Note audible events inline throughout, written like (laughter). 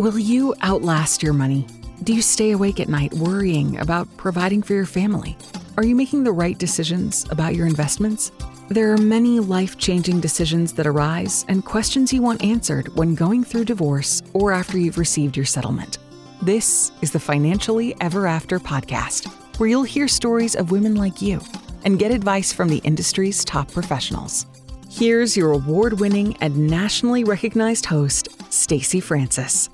Will you outlast your money? Do you stay awake at night worrying about providing for your family? Are you making the right decisions about your investments? There are many life changing decisions that arise and questions you want answered when going through divorce or after you've received your settlement. This is the Financially Ever After podcast, where you'll hear stories of women like you and get advice from the industry's top professionals. Here's your award winning and nationally recognized host, Stacy Francis.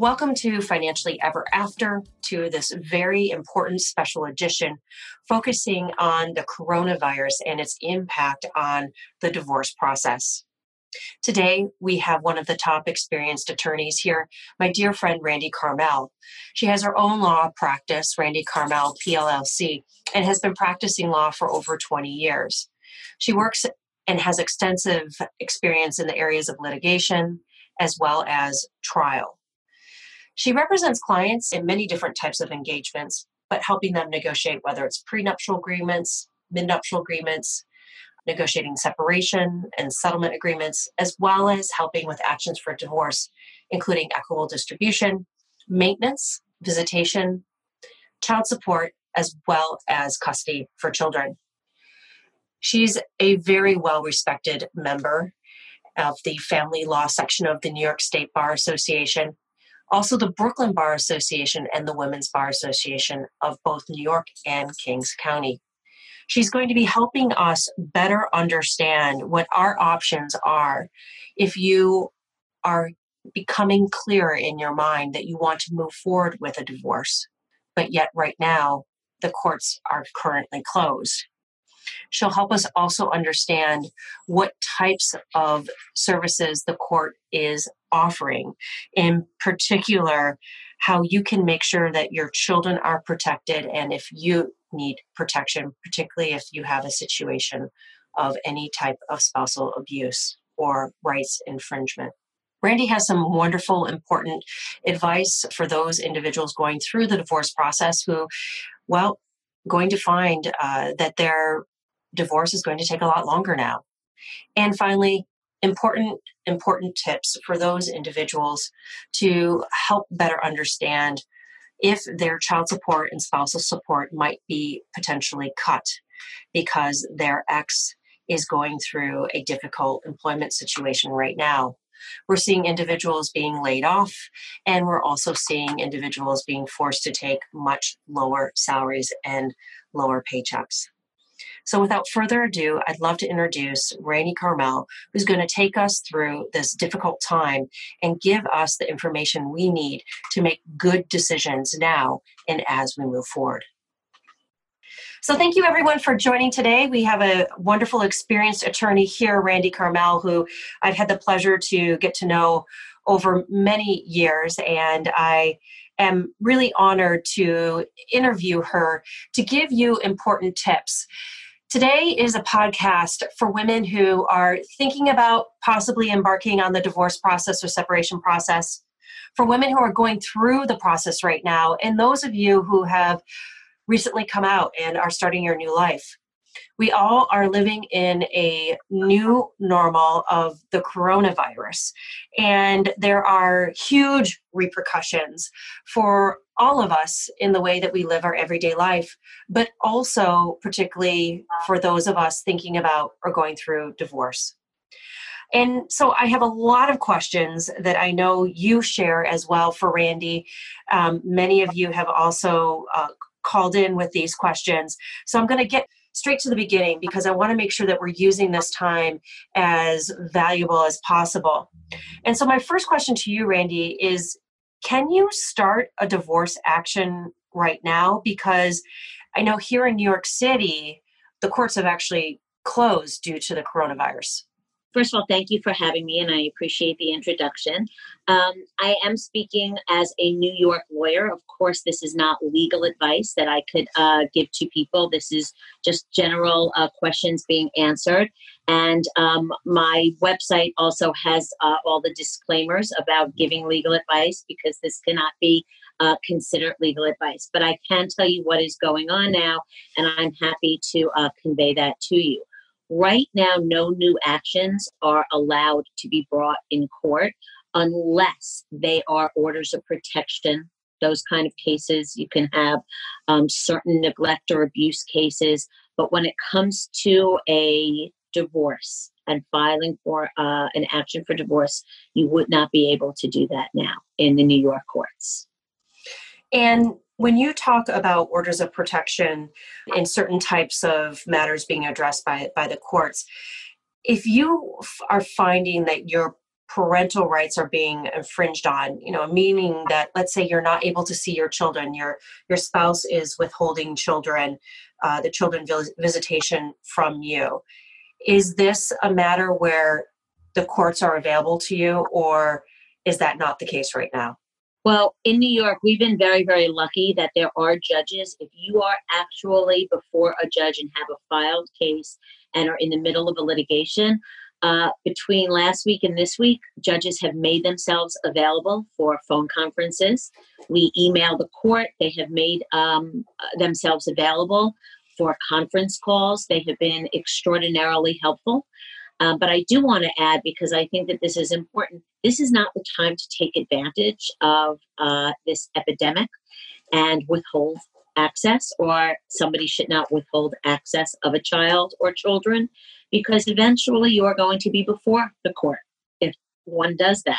Welcome to Financially Ever After, to this very important special edition focusing on the coronavirus and its impact on the divorce process. Today, we have one of the top experienced attorneys here, my dear friend Randi Karmel. She has her own law practice, Randi Karmel PLLC, and has been practicing law for over 20 years. She works and has extensive experience in the areas of litigation as well as trial. She represents clients in many different types of engagements, but helping them negotiate whether it's prenuptial agreements, midnuptial agreements, negotiating separation and settlement agreements, as well as helping with actions for divorce, including equitable distribution, maintenance, visitation, child support, as well as custody for children. She's a very well respected member of the family law section of the New York State Bar Association also the Brooklyn Bar Association and the Women's Bar Association of both New York and Kings County. She's going to be helping us better understand what our options are if you are becoming clearer in your mind that you want to move forward with a divorce, but yet right now the courts are currently closed. She'll help us also understand what types of services the court is offering. In particular, how you can make sure that your children are protected and if you need protection, particularly if you have a situation of any type of spousal abuse or rights infringement. Randi has some wonderful, important advice for those individuals going through the divorce process who, well, going to find uh, that their divorce is going to take a lot longer now. And finally, important important tips for those individuals to help better understand if their child support and spousal support might be potentially cut because their ex is going through a difficult employment situation right now. We're seeing individuals being laid off, and we're also seeing individuals being forced to take much lower salaries and lower paychecks. So, without further ado, I'd love to introduce Randi Karmel, who's going to take us through this difficult time and give us the information we need to make good decisions now and as we move forward. So, thank you everyone for joining today. We have a wonderful, experienced attorney here, Randi Karmel, who I've had the pleasure to get to know over many years, and I am really honored to interview her to give you important tips. Today is a podcast for women who are thinking about possibly embarking on the divorce process or separation process, for women who are going through the process right now, and those of you who have recently come out and are starting your new life we all are living in a new normal of the coronavirus. And there are huge repercussions for all of us in the way that we live our everyday life, but also particularly for those of us thinking about or going through divorce. And so I have a lot of questions that I know you share as well for Randi. Um, many of you have also uh, called in with these questions. So I'm going to get straight to the beginning because I want to make sure that we're using this time as valuable as possible. And so, my first question to you, Randi, is can you start a divorce action right now? Because I know here in New York City, the courts have actually closed due to the coronavirus. First of all, thank you for having me, and I appreciate the introduction. Um, I am speaking as a New York lawyer. Of course, this is not legal advice that I could uh, give to people. This is just general uh, questions being answered. And um, my website also has uh, all the disclaimers about giving legal advice because this cannot be uh, considered legal advice. But I can tell you what is going on now, and I'm happy to uh, convey that to you. Right now, no new actions are allowed to be brought in court unless they are orders of protection. Those kind of cases, you can have um, certain neglect or abuse cases. But when it comes to a divorce and filing for uh, an action for divorce, you would not be able to do that now in the New York courts. And when you talk about orders of protection in certain types of matters being addressed by, by the courts, if you are finding that your parental rights are being infringed on you know meaning that let's say you're not able to see your children your your spouse is withholding children uh, the children visitation from you is this a matter where the courts are available to you or is that not the case right now well, in New York, we've been very, very lucky that there are judges. If you are actually before a judge and have a filed case and are in the middle of a litigation, uh, between last week and this week, judges have made themselves available for phone conferences. We email the court. They have made um, themselves available for conference calls. They have been extraordinarily helpful. Um, but I do want to add, because I think that this is important, this is not the time to take advantage of uh, this epidemic and withhold access, or somebody should not withhold access of a child or children, because eventually you are going to be before the court if one does that.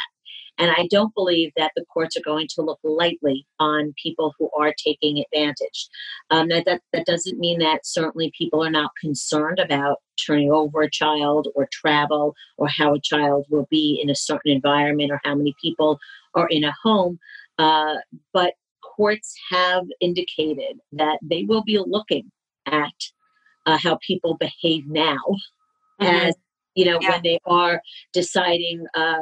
And I don't believe that the courts are going to look lightly on people who are taking advantage. Um, that, that, that doesn't mean that certainly people are not concerned about turning over a child or travel or how a child will be in a certain environment or how many people are in a home. Uh, but courts have indicated that they will be looking at uh, how people behave now mm-hmm. as you know yeah. when they are deciding uh,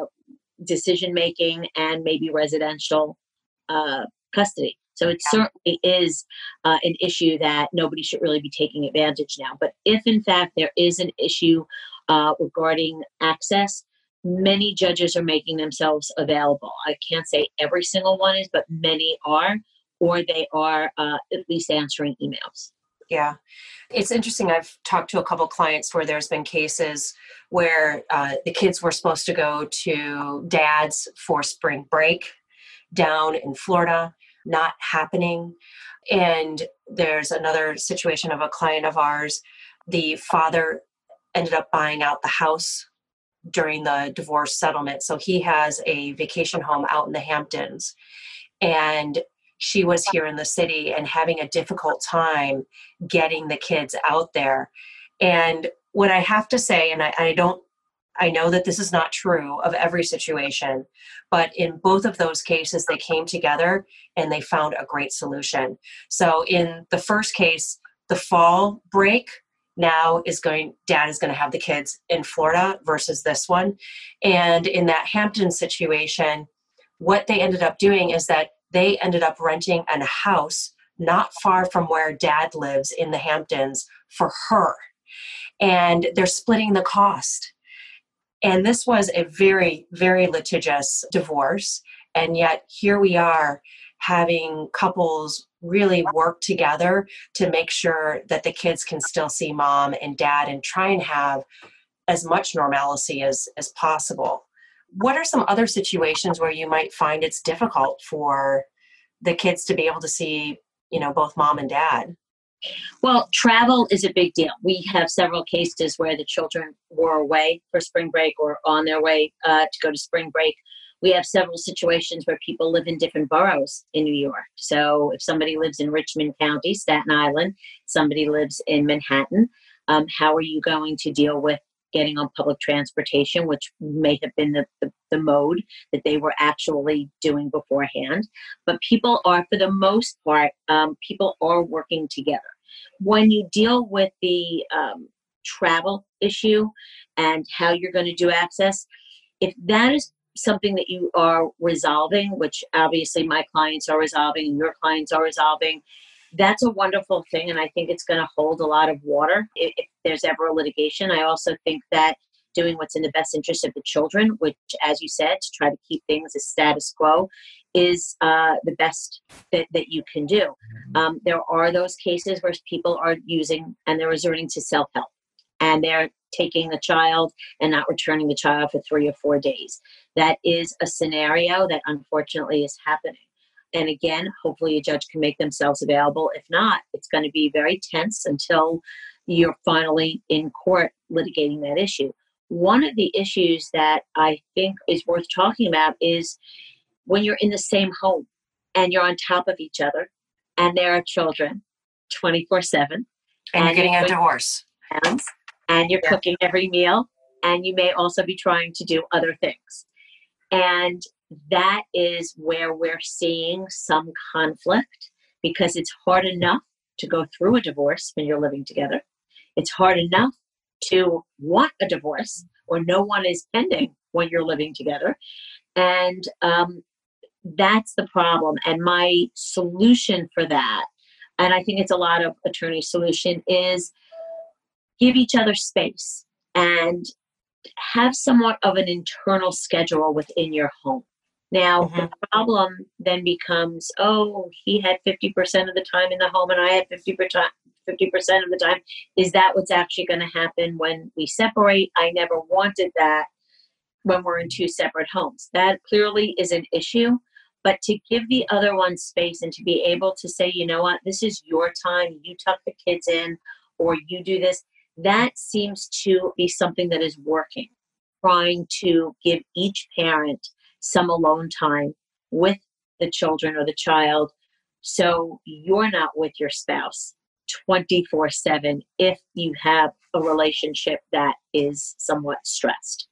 decision making and maybe residential uh, custody. So it certainly is uh, an issue that nobody should really be taking advantage now. But if in fact there is an issue uh, regarding access, many judges are making themselves available. I can't say every single one is, but many are, or they are uh, at least answering emails. Yeah. It's interesting. I've talked to a couple clients where there's been cases where uh, the kids were supposed to go to dad's for spring break down in Florida, not happening. And there's another situation of a client of ours. The father ended up buying out the house during the divorce settlement. So he has a vacation home out in the Hamptons. And she was here in the city and having a difficult time getting the kids out there. And what I have to say, and I, I don't I know that this is not true of every situation, but in both of those cases, they came together and they found a great solution. So, in the first case, the fall break now is going, dad is going to have the kids in Florida versus this one. And in that Hampton situation, what they ended up doing is that they ended up renting a house not far from where dad lives in the Hamptons for her. And they're splitting the cost. And this was a very, very litigious divorce. And yet here we are having couples really work together to make sure that the kids can still see mom and dad and try and have as much normalcy as, as possible what are some other situations where you might find it's difficult for the kids to be able to see you know both mom and dad? Well travel is a big deal. We have several cases where the children were away for spring break or on their way uh, to go to spring break. We have several situations where people live in different boroughs in new york. So if somebody lives in richmond county staten island somebody lives in manhattan um, how are you going to deal with getting on public transportation, which may have been the, the, the, mode that they were actually doing beforehand. But people are, for the most part, um, people are working together. When you deal with the um, travel issue and how you're going to do access, if that is something that you are resolving, which obviously my clients are resolving your clients are resolving, that's a wonderful thing. And I think it's going to hold a lot of water if, if there's ever a litigation. I also think that doing what's in the best interest of the children, which, as you said, to try to keep things as status quo, is uh, the best that, that you can do. Mm-hmm. Um, there are those cases where people are using and they're resorting to self help. and they're taking the child and not returning the child for three or four days. That is a scenario that unfortunately is happening. And again, hopefully a judge can make themselves available. If not, it's going to be very tense until you're finally in court litigating that issue. One of the issues that I think is worth talking about is when you're in the same home and you're on top of each other and there are children 24 7 and, you're getting a divorce hands, and you're yeah. cooking every meal and you may also be trying to do other things and that is where we're seeing some conflict because it's hard enough to go through a divorce when you're living together. It's hard enough to want a divorce or no one is pending when you're living together. And um, that's the problem. And my solution for that and i think it's a lot of attorney solution is give each other space and have somewhat of an internal schedule within your home now mm-hmm. the problem then becomes oh he had 50% of the time in the home and i had 50% 50% of the time. Is that what's actually going to happen when we separate? I never wanted that when we're in two separate homes. That clearly is an issue but to give the other one space and to be able to say you know what? This is your time. You tuck the kids in or you do this that seems to be something that is working. Trying to give each parent some alone time with the children or the child so you're not with your spouse 24 7 if you have a relationship that is somewhat stressed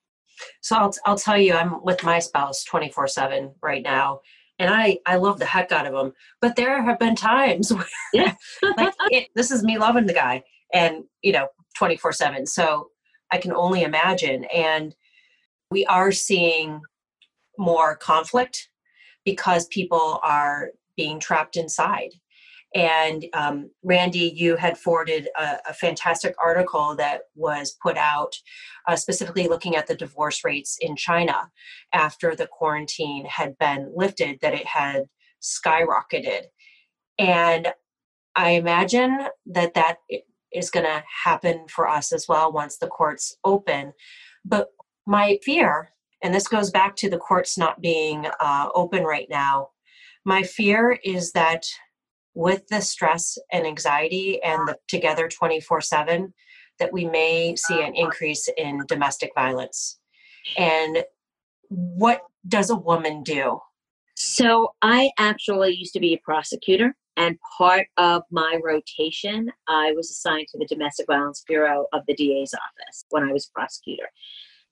so I'll, I'll tell you i'm with my spouse 24 7 right now and I I love the heck out of him. But there have been times (laughs) where, yeah. like it, this is me loving the guy, and you know, twenty four seven. So I can only imagine, and we are seeing more conflict because people are being trapped inside and um, Randi, you had forwarded a, a, fantastic article that was put out uh, specifically looking at the divorce rates in China after the quarantine had been lifted, that it had skyrocketed. And I imagine that that is going to happen for us as well once the courts open. But my fear, and this goes back to the courts not being uh, open right now, my fear is that with the stress and anxiety and the together 24 7 that we may see an increase in domestic violence. And what does a woman do? So i actually used to be a prosecutor and part of my rotation i was assigned to the domestic violence bureau of the da's office when i was prosecutor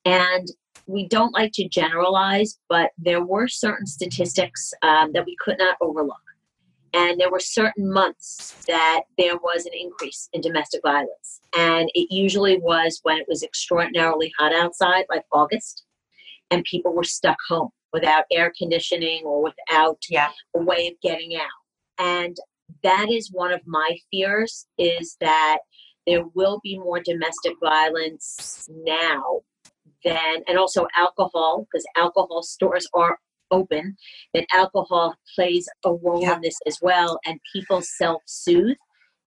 and we don't like to generalize but there were certain statistics um, that we could not overlook and there were certain months that there was an increase in domestic violence. And it usually was when it was extraordinarily hot outside, like August, and people were stuck home without air conditioning or without yeah. a way of getting out. And that is one of my fears is that there will be more domestic violence now than, and also alcohol, because alcohol stores are open, that alcohol plays a role yeah. in this as well. And people self soothe,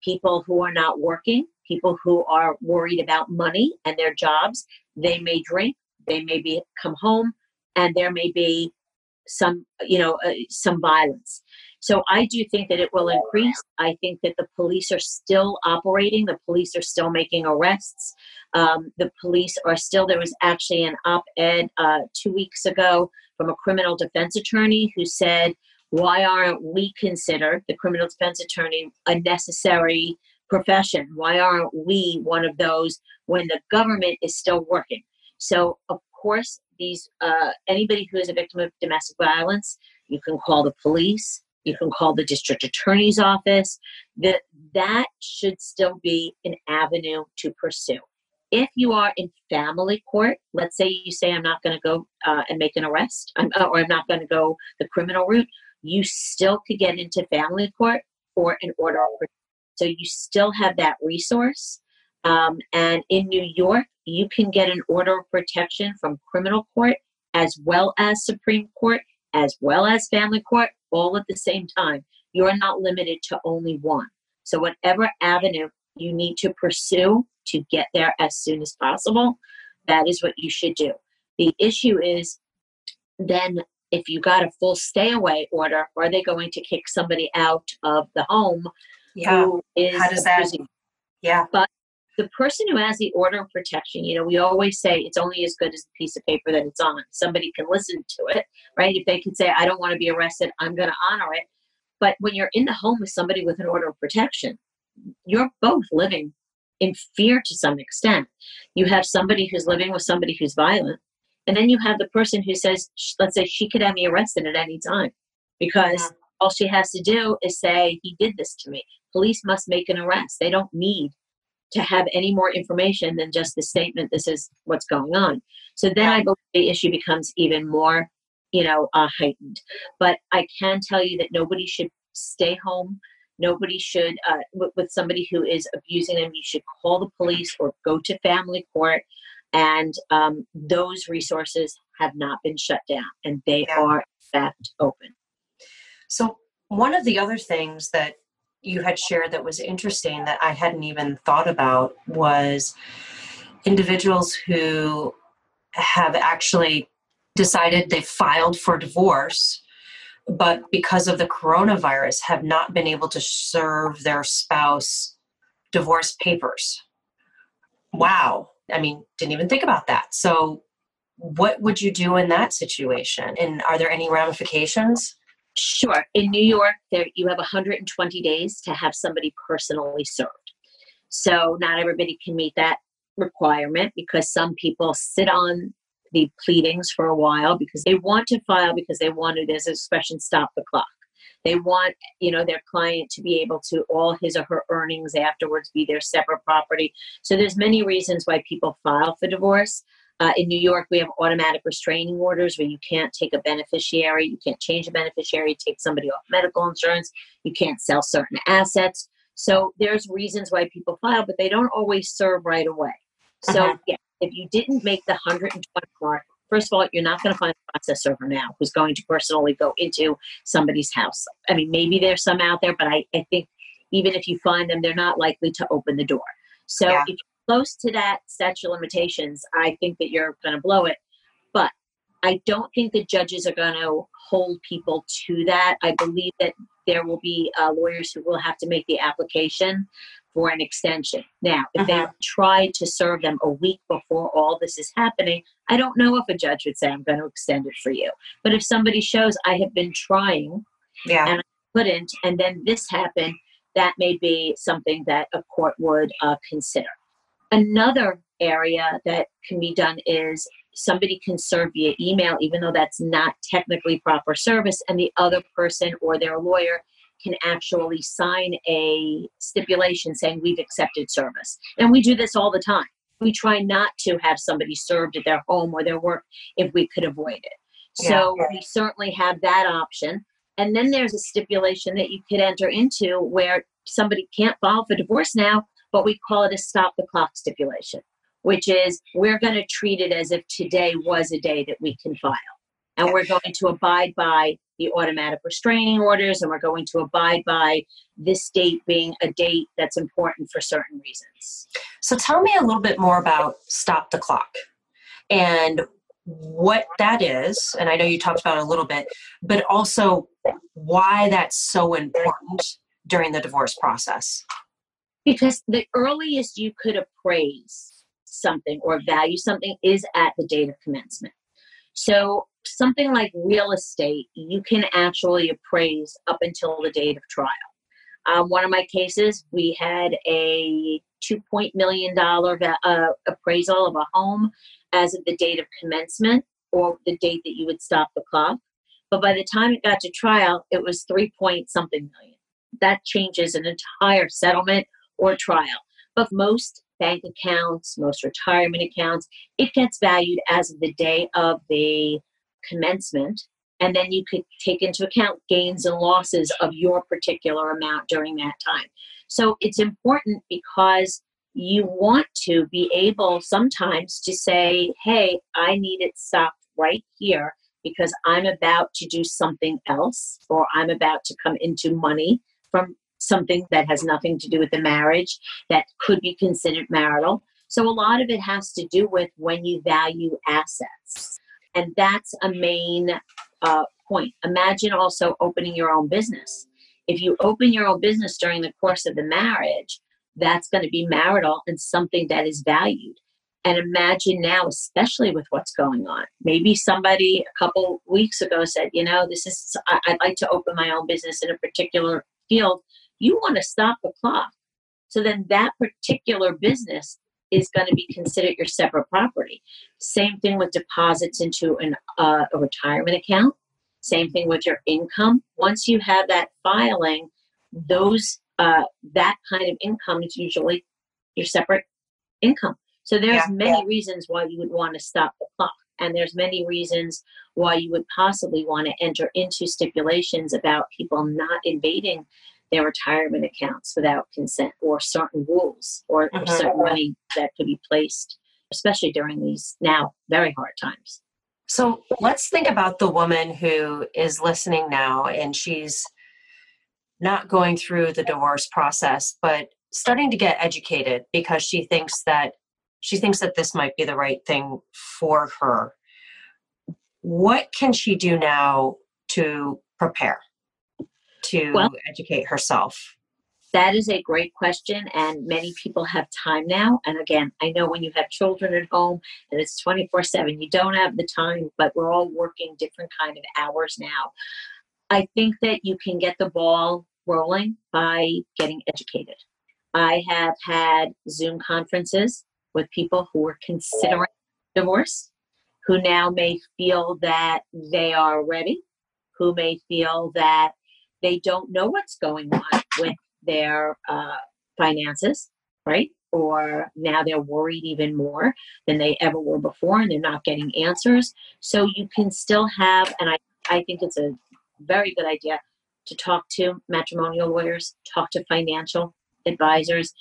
people who are not working, people who are worried about money and their jobs, they may drink, they may be come home, and there may be some, you know, uh, some violence. So I do think that it will increase. I think that the police are still operating. The police are still making arrests. Um, the police are still. There was actually an op-ed uh, two weeks ago from a criminal defense attorney who said, "Why aren't we considered the criminal defense attorney a necessary profession? Why aren't we one of those when the government is still working?" So of course, these uh, anybody who is a victim of domestic violence, you can call the police you can call the district attorney's office. That that should still be an avenue to pursue. If you are in family court, let's say you say I'm not going to go uh, and make an arrest, I'm, uh, or I'm not going to go the criminal route, you still could get into family court for an order of protection. so you still have that resource. Um, and in New York, you can get an order of protection from criminal court as well as Supreme Court, as well as family court, all at the same time. You're not limited to only one. So, whatever avenue you need to pursue to get there as soon as possible, that is what you should do. The issue is then if you got a full stay away order, are they going to kick somebody out of the home Yeah. who is How does that- Yeah. The person who has the order of protection, you know, we always say it's only as good as the piece of paper that it's on. Somebody can listen to it, right? If they can say, I don't want to be arrested, I'm going to honor it. But when you're in the home with somebody with an order of protection, you're both living in fear to some extent. You have somebody who's living with somebody who's violent. And then you have the person who says, let's say she could have me arrested at any time because Yeah. all she has to do is say, he did this to me. Police must make an arrest. They don't need to have any more information than just the statement this is what's going on. So then i believe the issue becomes even more you know uh, heightened. But i can tell you that nobody should stay home. Nobody should uh, with, with somebody who is abusing them you should call the police or go to family court. And um, those resources have not been shut down and they Yeah. are in fact open. So, one of the other things that you had shared that was interesting that I hadn't even thought about was individuals who have actually decided they filed for divorce, but because of the coronavirus, have not been able to serve their spouse divorce papers. Wow. I mean, didn't even think about that. So, what would you do in that situation? And are there any ramifications? Sure. In New York, there you have 120 days to have somebody personally served. So not everybody can meet that requirement because some people sit on the pleadings for a while because they want to file because they want to, there's an expression, stop the clock. They want, you know, their client to be able to all his or her earnings afterwards be their separate property. So there's many reasons why people file for divorce. Uh, in New York, we have automatic restraining orders where you can't take a beneficiary, you can't change a beneficiary, take somebody off medical insurance, you can't sell certain assets. So there's reasons why people file, but they don't always serve right away. So Uh-huh. yeah, if you didn't make the 120 mark, first of all, you're not going to find a process server now who's going to personally go into somebody's house. I mean, maybe there's some out there, but I, I think even if you find them, they're not likely to open the door. So Yeah. if you're close to that statute of limitations, I think that you're going to blow it. But I don't think the judges are going to hold people to that. I believe that there will be uh, lawyers who will have to make the application for an extension. Now, if they Uh-huh. tried to serve them a week before all this is happening, I don't know if a judge would say, I'm going to extend it for you. But if somebody shows, I have been trying, Yeah. And I couldn't, and then this happened, that may be something that a court would uh, consider. Another area that can be done is somebody can serve via email, even though that's not technically proper service, and the other person or their lawyer can actually sign a stipulation saying we've accepted service. And we do this all the time. We try not to have somebody served at their home or their work if we could avoid it. So we certainly have that option. And then there's a stipulation that you could enter into where somebody can't file for divorce now, but we call it a stop the clock stipulation, which is we're going to treat it as if today was a day that we can file. And we're going to abide by the automatic restraining orders and we're going to abide by this date being a date that's important for certain reasons. So tell me a little bit more about Stop the Clock and what that is. And I know you talked about it a little bit, but also why that's so important during the divorce process. Because the earliest you could appraise something or value something is at the date of commencement. So, something like real estate, you can actually appraise up until the date of trial. Um, one of my cases, we had a two point million dollar uh, appraisal of a home as of the date of commencement or the date that you would stop the clock. But by the time it got to trial, it was three point something million. That changes an entire settlement or trial. But most bank accounts, most retirement accounts, it gets valued as of the day of the commencement. And then you could take into account gains and losses of your particular amount during that time. So it's important because you want to be able sometimes to say, hey, I need it stopped right here because I'm about to do something else or I'm about to come into money from something that has nothing to do with the marriage that could be considered marital. So a lot of it has to do with when you value assets. And that's a main uh, point. Imagine also opening your own business. If you open your own business during the course of the marriage, that's going to be marital and something that is valued. And imagine now, especially with what's going on. Maybe somebody a couple weeks ago said, you know, this is, I'd like to open my own business in a particular field. You want to stop the clock. So then that particular business is going to be considered your separate property. Same thing with deposits into an, uh, a retirement account. Same thing with your income. Once you have that filing, those uh, that kind of income is usually your separate income. So there's yeah, many yeah. reasons why you would want to stop the clock. And there's many reasons why you would possibly want to enter into stipulations about people not invading their retirement accounts without consent or certain rules or, mm-hmm. or certain money that could be placed, especially during these now very hard times. So let's think about the woman who is listening now and she's not going through the divorce process, but starting to get educated because she thinks that she thinks that this might be the right thing for her. What can she do now to prepare? To well, educate herself? That is a great question, and many people have time now. And again, I know when you have children at home and it's 24 7, you don't have the time, but we're all working different kind of hours now. I think that you can get the ball rolling by getting educated. I have had Zoom conferences with people who are considering divorce, who now may feel that they are ready, who may feel that they don't know what's going on with their uh, finances, right? Or now they're worried even more than they ever were before and they're not getting answers. So you can still have, and I, I think it's a very good idea to talk to matrimonial lawyers, talk to financial advisors,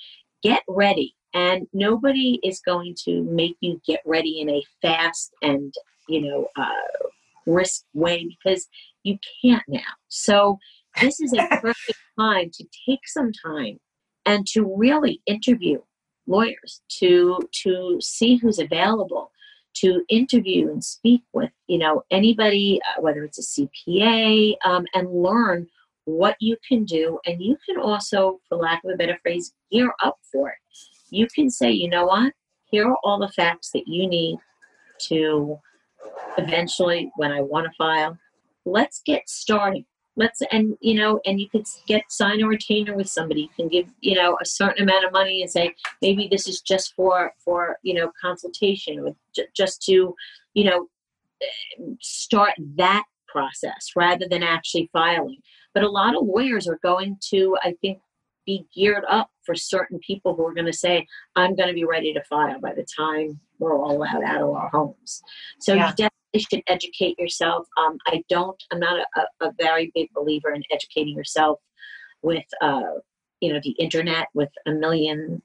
get ready. And nobody is going to make you get ready in a fast and, you know, uh, risk way because you can't now. So this is a (laughs) perfect time to take some time and to really interview lawyers to to see who's available to interview and speak with you know anybody uh, whether it's a cpa um, and learn what you can do. And you can also for lack of a better phrase gear up for it. You can say you know what? Here are all the facts that you need to eventually when i want to file let's get started let's and you know and you could get sign a retainer with somebody. You can give you know a certain amount of money and say maybe this is just for for you know consultation with just to you know start that process rather than actually filing. But a lot of lawyers are going to i think be geared up for certain people who are going to say i'm going to be ready to file by the time we're all out out of our homes so yeah. you definitely should educate yourself. Um, I don't. I'm not a, a, very big believer in educating yourself with, uh, you know, the internet with a million,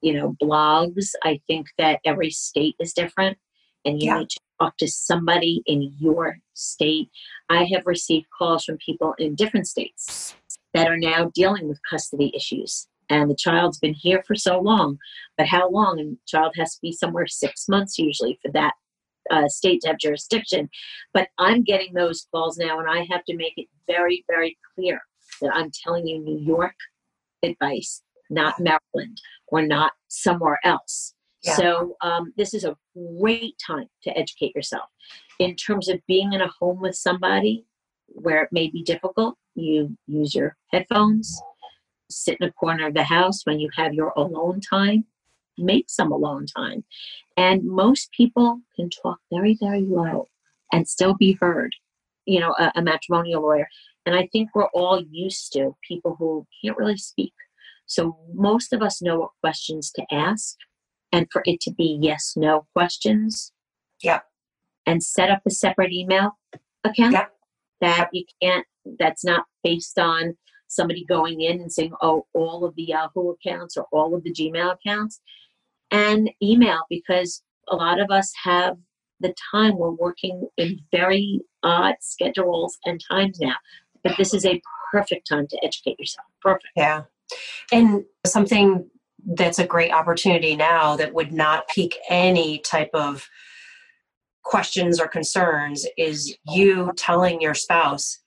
you know, blogs. I think that every state is different, and you yeah. need to talk to somebody in your state. I have received calls from people in different states that are now dealing with custody issues and the child's been here for so long but how long and child has to be somewhere six months usually for that uh, state to have jurisdiction. But I'm getting those calls now, and I have to make it very, very clear that I'm telling you New York advice, not Maryland or not somewhere else. Yeah. So um, this is a great time to educate yourself. In terms of being in a home with somebody where it may be difficult, you use your headphones, sit in a corner of the house when you have your alone time make some alone time. And most people can talk very, very low and still be heard, you know, a, a matrimonial lawyer. And I think we're all used to people who can't really speak. So most of us know what questions to ask and for it to be yes, no questions. Yeah. And set up a separate email account yeah. that you can't, that's not based on somebody going in and saying, oh, all of the Yahoo accounts or all of the Gmail accounts and email because a lot of us have the time we're working in very odd schedules and times now but this is a perfect time to educate yourself Perfect. Yeah. And something that's a great opportunity now that would not pique any type of questions or concerns is you telling your spouse,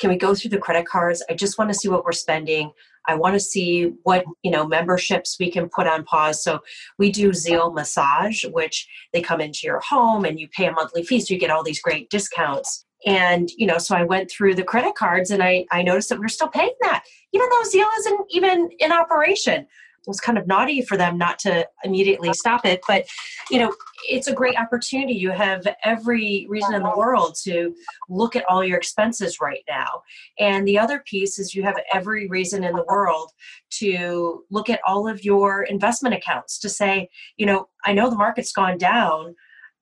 can we go through the credit cards? I just want to see what we're spending. I want to see what, you know, memberships we can put on pause. So we do Zeel Massage, which they come into your home and you pay a monthly fee. So you get all these great discounts. And, you know, so I went through the credit cards and I, I noticed that we are still paying that, even though Zeel isn't even in operation it was kind of naughty for them not to immediately stop it but you know it's a great opportunity. You have every reason in the world to look at all your expenses right now. And the other piece is you have every reason in the world to look at all of your investment accounts to say you know i know the market's gone down.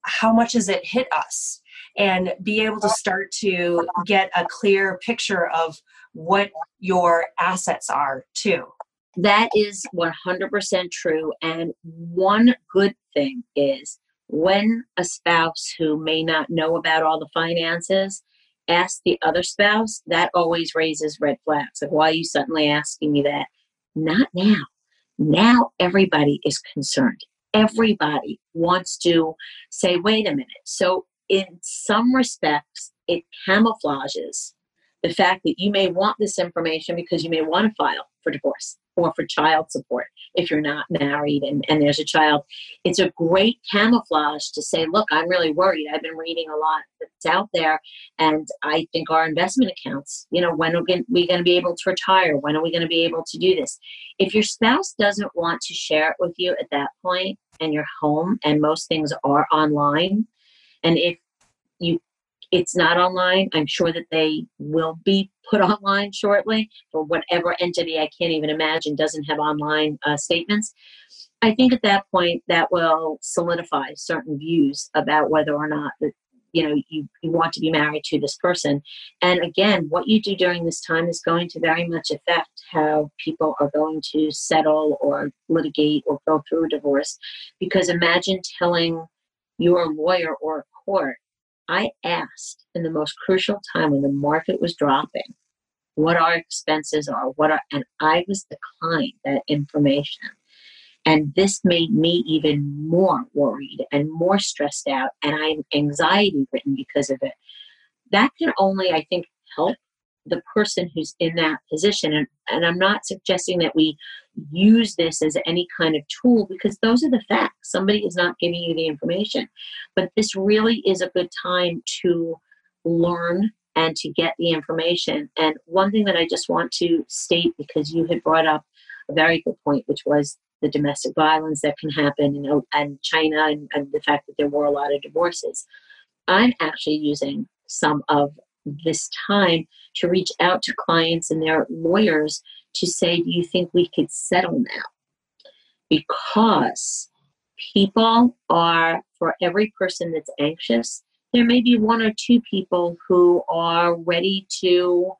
How much has it hit us? And be able to start to get a clear picture of what your assets are too. That is 100% true. And one good thing is when a spouse who may not know about all the finances asks the other spouse, that always raises red flags. Like, why are you suddenly asking me that? Not now. Now everybody is concerned. Everybody wants to say, wait a minute. So, in some respects, it camouflages the fact that you may want this information because you may want to file for divorce or for child support if you're not married and, and there's a child. It's a great camouflage to say, look, I'm really worried. I've been reading a lot that's out there, and I think our investment accounts, you know, when are we going to be able to retire? When are we going to be able to do this? If your spouse doesn't want to share it with you at that point and you're home and most things are online, and if you it's not online. I'm sure that they will be put (laughs) online shortly for whatever entity I can't even imagine doesn't have online uh, statements. I think at that point that will solidify certain views about whether or not that you know you, you want to be married to this person. And again, what you do during this time is going to very much affect how people are going to settle or litigate or go through a divorce. Because imagine telling your lawyer or court I asked in the most crucial time when the market was dropping what our expenses are, what are, and I was declined that information. And this made me even more worried and more stressed out, and I'm anxiety ridden because of it. That can only, I think, help the person who's in that position. And, and I'm not suggesting that we use this as any kind of tool because those are the facts. Somebody is not giving you the information. But this really is a good time to learn and to get the information. And one thing that I just want to state because you had brought up a very good point, which was the domestic violence that can happen, know, and China and, and the fact that there were a lot of divorces. I'm actually using some of this time to reach out to clients and their lawyers to say, Do you think we could settle now? Because people are, for every person that's anxious, there may be one or two people who are ready to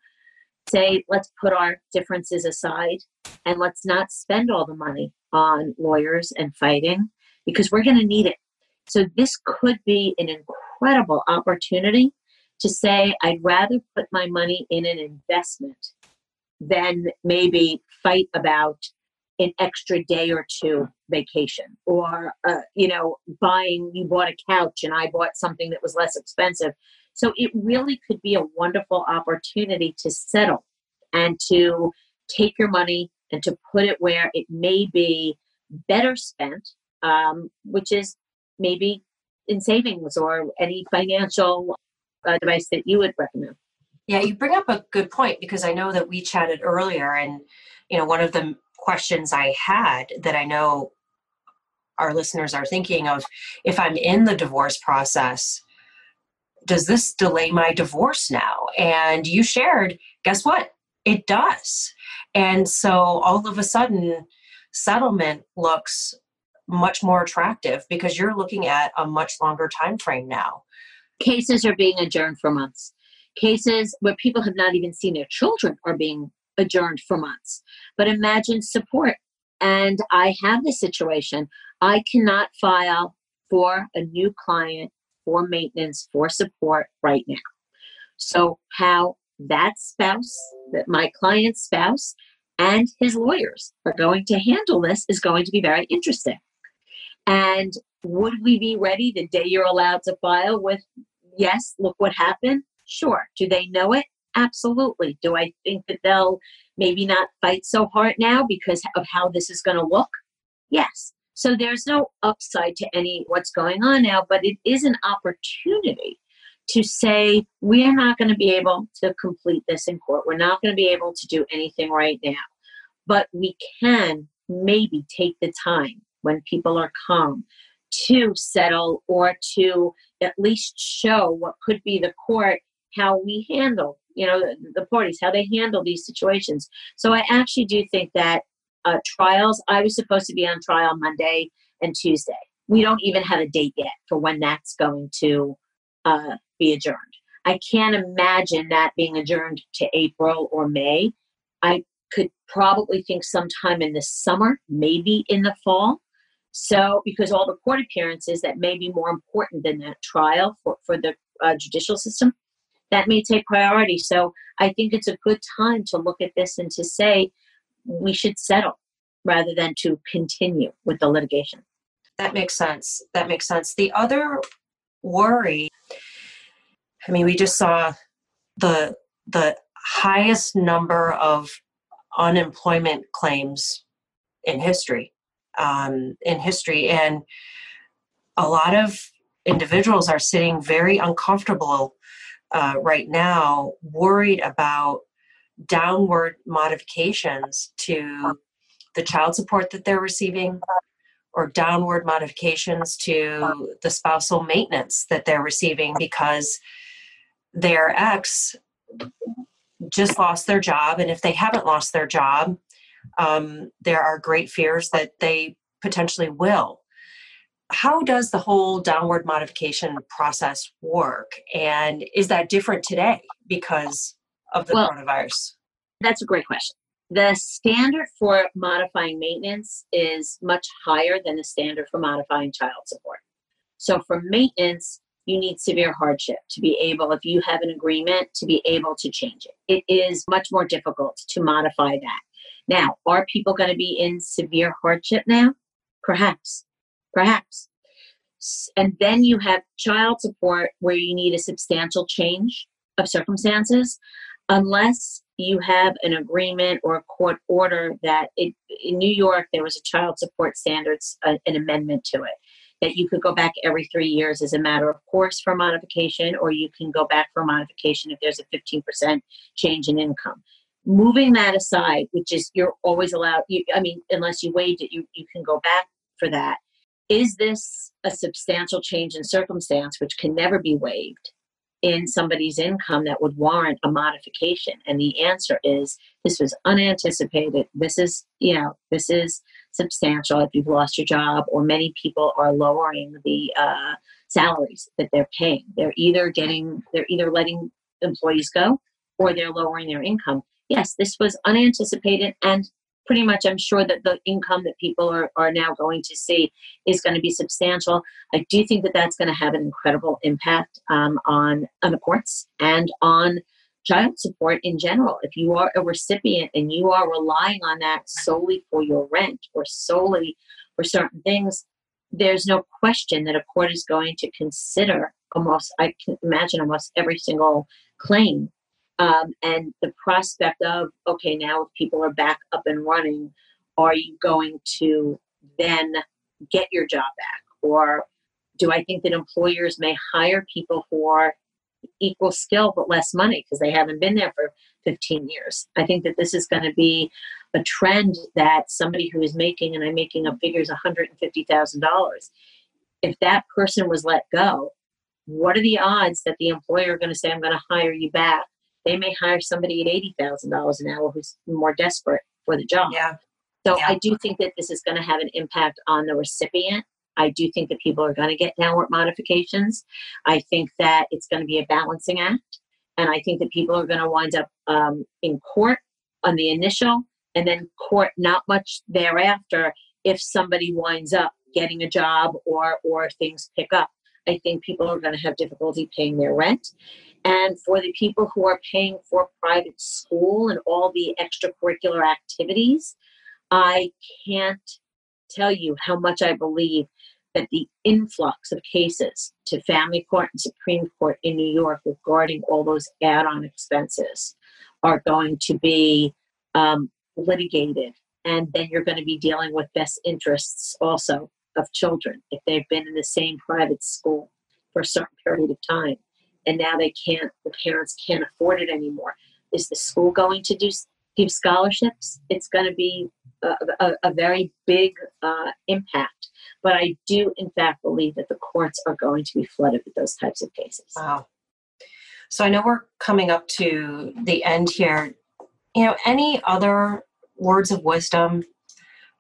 say, let's put our differences aside and let's not spend all the money on lawyers and fighting because we're going to need it. So, this could be an incredible opportunity to say, I'd rather put my money in an investment than maybe fight about an extra day or two vacation or uh, you know buying you bought a couch and i bought something that was less expensive. So it really could be a wonderful opportunity to settle and to take your money and to put it where it may be better spent um, which is maybe in savings or any financial device that you would recommend yeah, you bring up a good point because I know that we chatted earlier, and you know, one of the questions I had that I know our listeners are thinking of if I'm in the divorce process, does this delay my divorce now? And you shared, guess what? It does. And so all of a sudden, settlement looks much more attractive because you're looking at a much longer time frame now. Cases are being adjourned for months. Cases where people have not even seen their children are being adjourned for months. But imagine support. And I have this situation. I cannot file for a new client for maintenance for support right now. So, how that spouse, that my client's spouse, and his lawyers are going to handle this is going to be very interesting. And would we be ready the day you're allowed to file with, yes, look what happened? Sure. Do they know it? Absolutely. Do I think that they'll maybe not fight so hard now because of how this is going to look? Yes. So there's no upside to any what's going on now, but it is an opportunity to say we're not going to be able to complete this in court. We're not going to be able to do anything right now. But we can maybe take the time when people are calm to settle or to at least show what could be the court how we handle you know the, the parties how they handle these situations. So i actually do think that uh, trials i was supposed to be on trial monday and tuesday. We don't even have a date yet for when that's going to uh, be adjourned. I can't imagine that being adjourned to april or may. I could probably think sometime in the summer maybe in the fall so, because all the court appearances that may be more important than that trial for, for the uh, judicial system, that may take priority. So, I think it's a good time to look at this and to say we should settle rather than to continue with the litigation. That makes sense. That makes sense. The other worry, I mean, we just saw the the highest number of unemployment claims in history um, in history. And a lot of individuals are sitting very uncomfortable uh, right now, worried about downward modifications to the child support that they're receiving or downward modifications to the spousal maintenance that they're receiving because their ex just lost their job and if they haven't lost their job um, there are great fears that they potentially will. How does the whole downward modification process work? And is that different today because of the well, coronavirus? That's a great question. The standard for modifying maintenance is much higher than the standard for modifying child support. So for maintenance, you need severe hardship to be able, if you have an agreement, to be able to change it. It is much more difficult to modify that. Now, are people going to be in severe hardship now? Perhaps. Perhaps. And then you have child support where you need a substantial change of circumstances, unless you have an agreement or a court order that it, in New York there was a child support standards, uh, an amendment to it that you could go back every three years as a matter of course for modification, or you can go back for modification if there's a 15% change in income moving that aside, which is you're always allowed, you, I mean, unless you waived it, you, you can go back for that. Is this a substantial change in circumstance which can never be waived in somebody's income that would warrant a modification? And the answer is this was unanticipated. This is, you know, this is substantial if you've lost your job, or many people are lowering the uh, salaries that they're paying. They're either getting, they're either letting employees go or they're lowering their income yes, this was unanticipated and pretty much I'm sure that the income that people are, are now going to see is going to be substantial. I do think that that's going to have an incredible impact um, on, on the courts and on child support in general. If you are a recipient and you are relying on that solely for your rent or solely for certain things, there's no question that a court is going to consider almost, I can imagine almost every single claim um, and the prospect of okay now if people are back up and running are you going to then get your job back? Or do i think that employers may hire people for equal skill but less money because they haven't been there for 15 years? I think that this is going to be a trend that somebody who is making and i'm making up figures $150000 if that person was let go what are the odds that the employer are going to say i'm going to hire you back they may hire somebody at eighty thousand dollars an hour who's more desperate for the job. Yeah. So yeah. I do think that this is going to have an impact on the recipient. I do think that people are going to get downward modifications. I think that it's going to be a balancing act, and I think that people are going to wind up um, in court on the initial, and then court not much thereafter if somebody winds up getting a job or or things pick up. I think people are going to have difficulty paying their rent. And for the people who are paying for private school and all the extracurricular activities, I can't tell you how much I believe that the influx of cases to family court and Supreme Court in New York regarding all those add on expenses are going to be um, litigated. And then you're going to be dealing with best interests also of children if they've been in the same private school for a certain period of time. And now they can't, the parents can't afford it anymore. Is the school going to do give scholarships? It's going to be a, a, a very big uh, impact. But I do, in fact, believe that the courts are going to be flooded with those types of cases. Wow. So I know we're coming up to the end here. You know, any other words of wisdom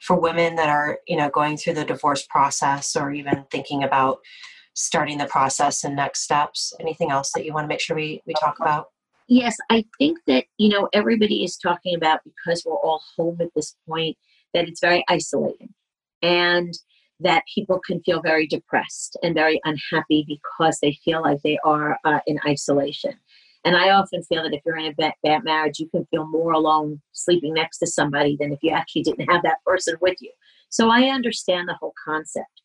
for women that are, you know, going through the divorce process or even thinking about starting the process and next steps? Anything else that you want to make sure we, we talk about? Yes, I think that, you know, everybody is talking about because we're all home at this point, that it's very isolating and that people can feel very depressed and very unhappy because they feel like they are uh, in isolation. And I often feel that if you're in a bad, bad marriage, you can feel more alone sleeping next to somebody than if you actually didn't have that person with you. So I understand the whole concept.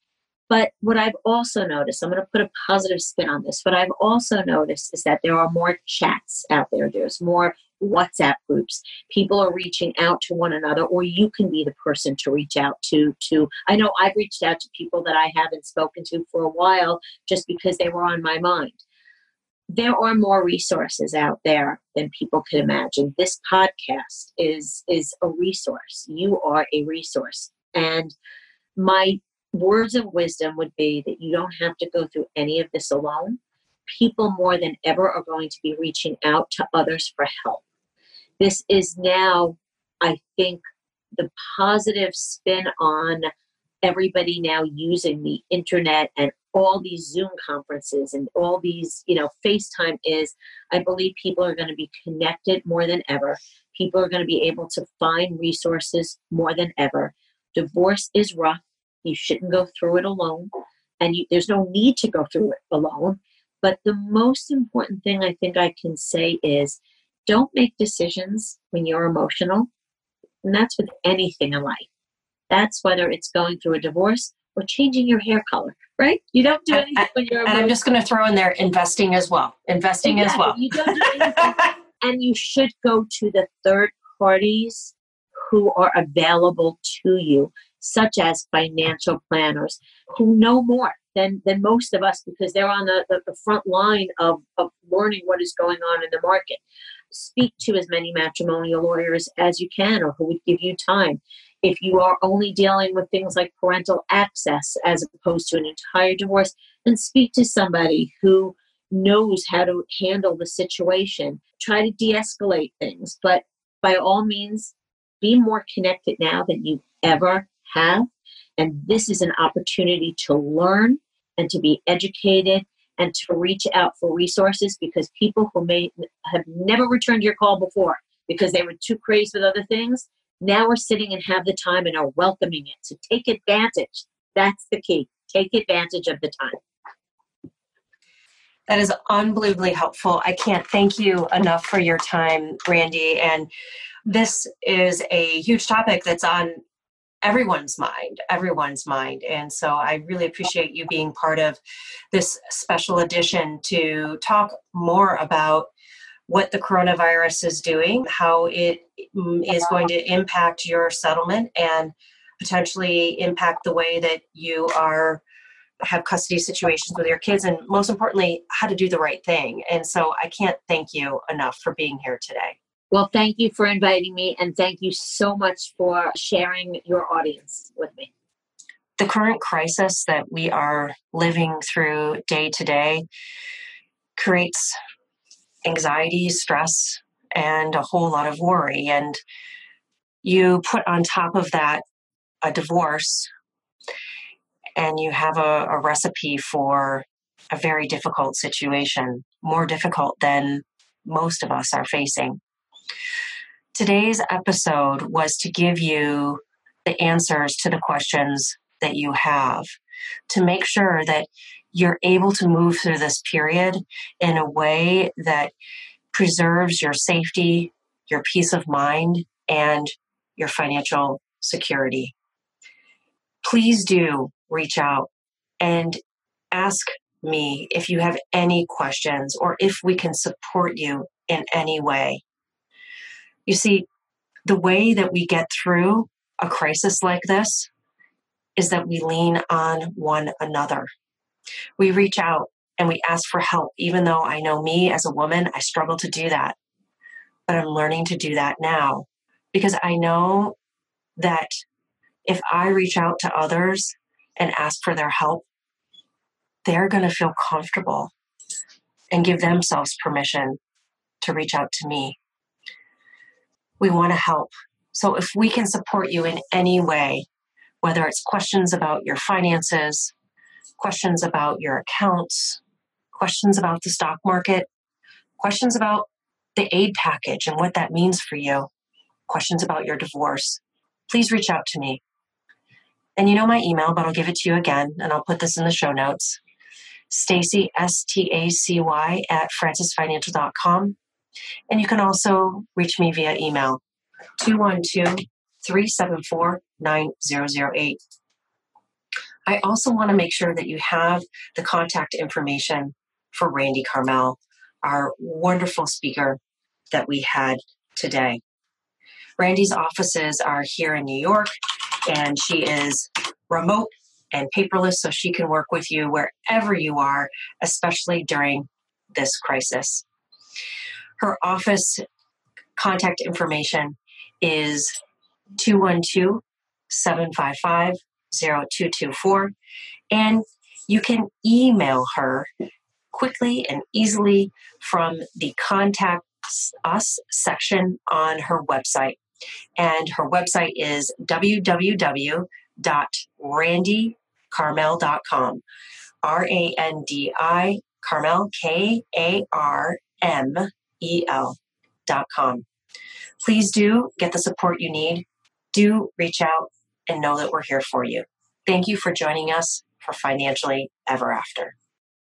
But what I've also noticed, I'm going to put a positive spin on this. What I've also noticed is that there are more chats out there. There's more WhatsApp groups. People are reaching out to one another, or you can be the person to reach out to. To I know I've reached out to people that I haven't spoken to for a while, just because they were on my mind. There are more resources out there than people could imagine. This podcast is is a resource. You are a resource, and my words of wisdom would be that you don't have to go through any of this alone. People more than ever are going to be reaching out to others for help. This is now, I think, the positive spin on everybody now using the internet and all these Zoom conferences and all these, you know, FaceTime is, I believe people are going to be connected more than ever. People are going to be able to find resources more than ever. Divorce is rough you shouldn't go through it alone, and you, there's no need to go through it alone. But the most important thing I think I can say is don't make decisions when you're emotional. And that's with anything in life. That's whether it's going through a divorce or changing your hair color, right? You don't do anything I, when you're emotional. And I'm just going to throw in there investing as well. Investing exactly. as well. You don't do anything. (laughs) and you should go to the third parties who are available to you such as financial planners who know more than, than most of us because they're on the, the, the front line of, of learning what is going on in the market. Speak to as many matrimonial lawyers as you can or who would give you time. If you are only dealing with things like parental access as opposed to an entire divorce, then speak to somebody who knows how to handle the situation. Try to de escalate things, but by all means, be more connected now than you ever have. And this is an opportunity to learn and to be educated and to reach out for resources because people who may have never returned your call before because they were too crazy with other things now are sitting and have the time and are welcoming it. So take advantage. That's the key. Take advantage of the time. That is unbelievably helpful. I can't thank you enough for your time, Randi. And this is a huge topic that's on everyone's mind, everyone's mind. And so I really appreciate you being part of this special edition to talk more about what the coronavirus is doing, how it mm, going to impact your settlement and potentially impact the way that you are have custody situations with your kids and most importantly how to do the right thing and so i can't thank you enough for being here today well, thank you for inviting me, and thank you so much for sharing your audience with me. The current crisis that we are living through day to day creates anxiety, stress, and a whole lot of worry. And you put on top of that a divorce, and you have a, a recipe for a very difficult situation, more difficult than most of us are facing. Today's episode was to give you the answers to the questions that you have, to make sure that you're able to move through this period in a way that preserves your safety, your peace of mind, and your financial security. Please do reach out and ask me if you have any questions or if we can support you in any way. You see, the way that we get through a crisis like this is that we lean on one another. We reach out and we ask for help, even though I know me as a woman, I struggle to do that. But I'm learning to do that now because I know that if I reach out to others and ask for their help, they're going to feel comfortable and give themselves permission to reach out to me. We want to help. So if we can support you in any way, whether it's questions about your finances, questions about your accounts, questions about the stock market, questions about the aid package and what that means for you, questions about your divorce, please reach out to me. And you know my email, but I'll give it to you again, and I'll put this in the show notes. Stacy, S T A C Y, at francisfinancial.com. And you can also reach me via email, 212 374 9008. I also want to make sure that you have the contact information for Randi Karmel, our wonderful speaker that we had today. Randi's offices are here in New York, and she is remote and paperless, so she can work with you wherever you are, especially during this crisis. Her office contact information is 212 755 0224. And you can email her quickly and easily from the Contact Us section on her website. And her website is www.randikarmel.com. R A N D I Karmel, K A R M E L dot com. Please do get the support you need. Do reach out and know that we're here for you. Thank you for joining us for Financially Ever After.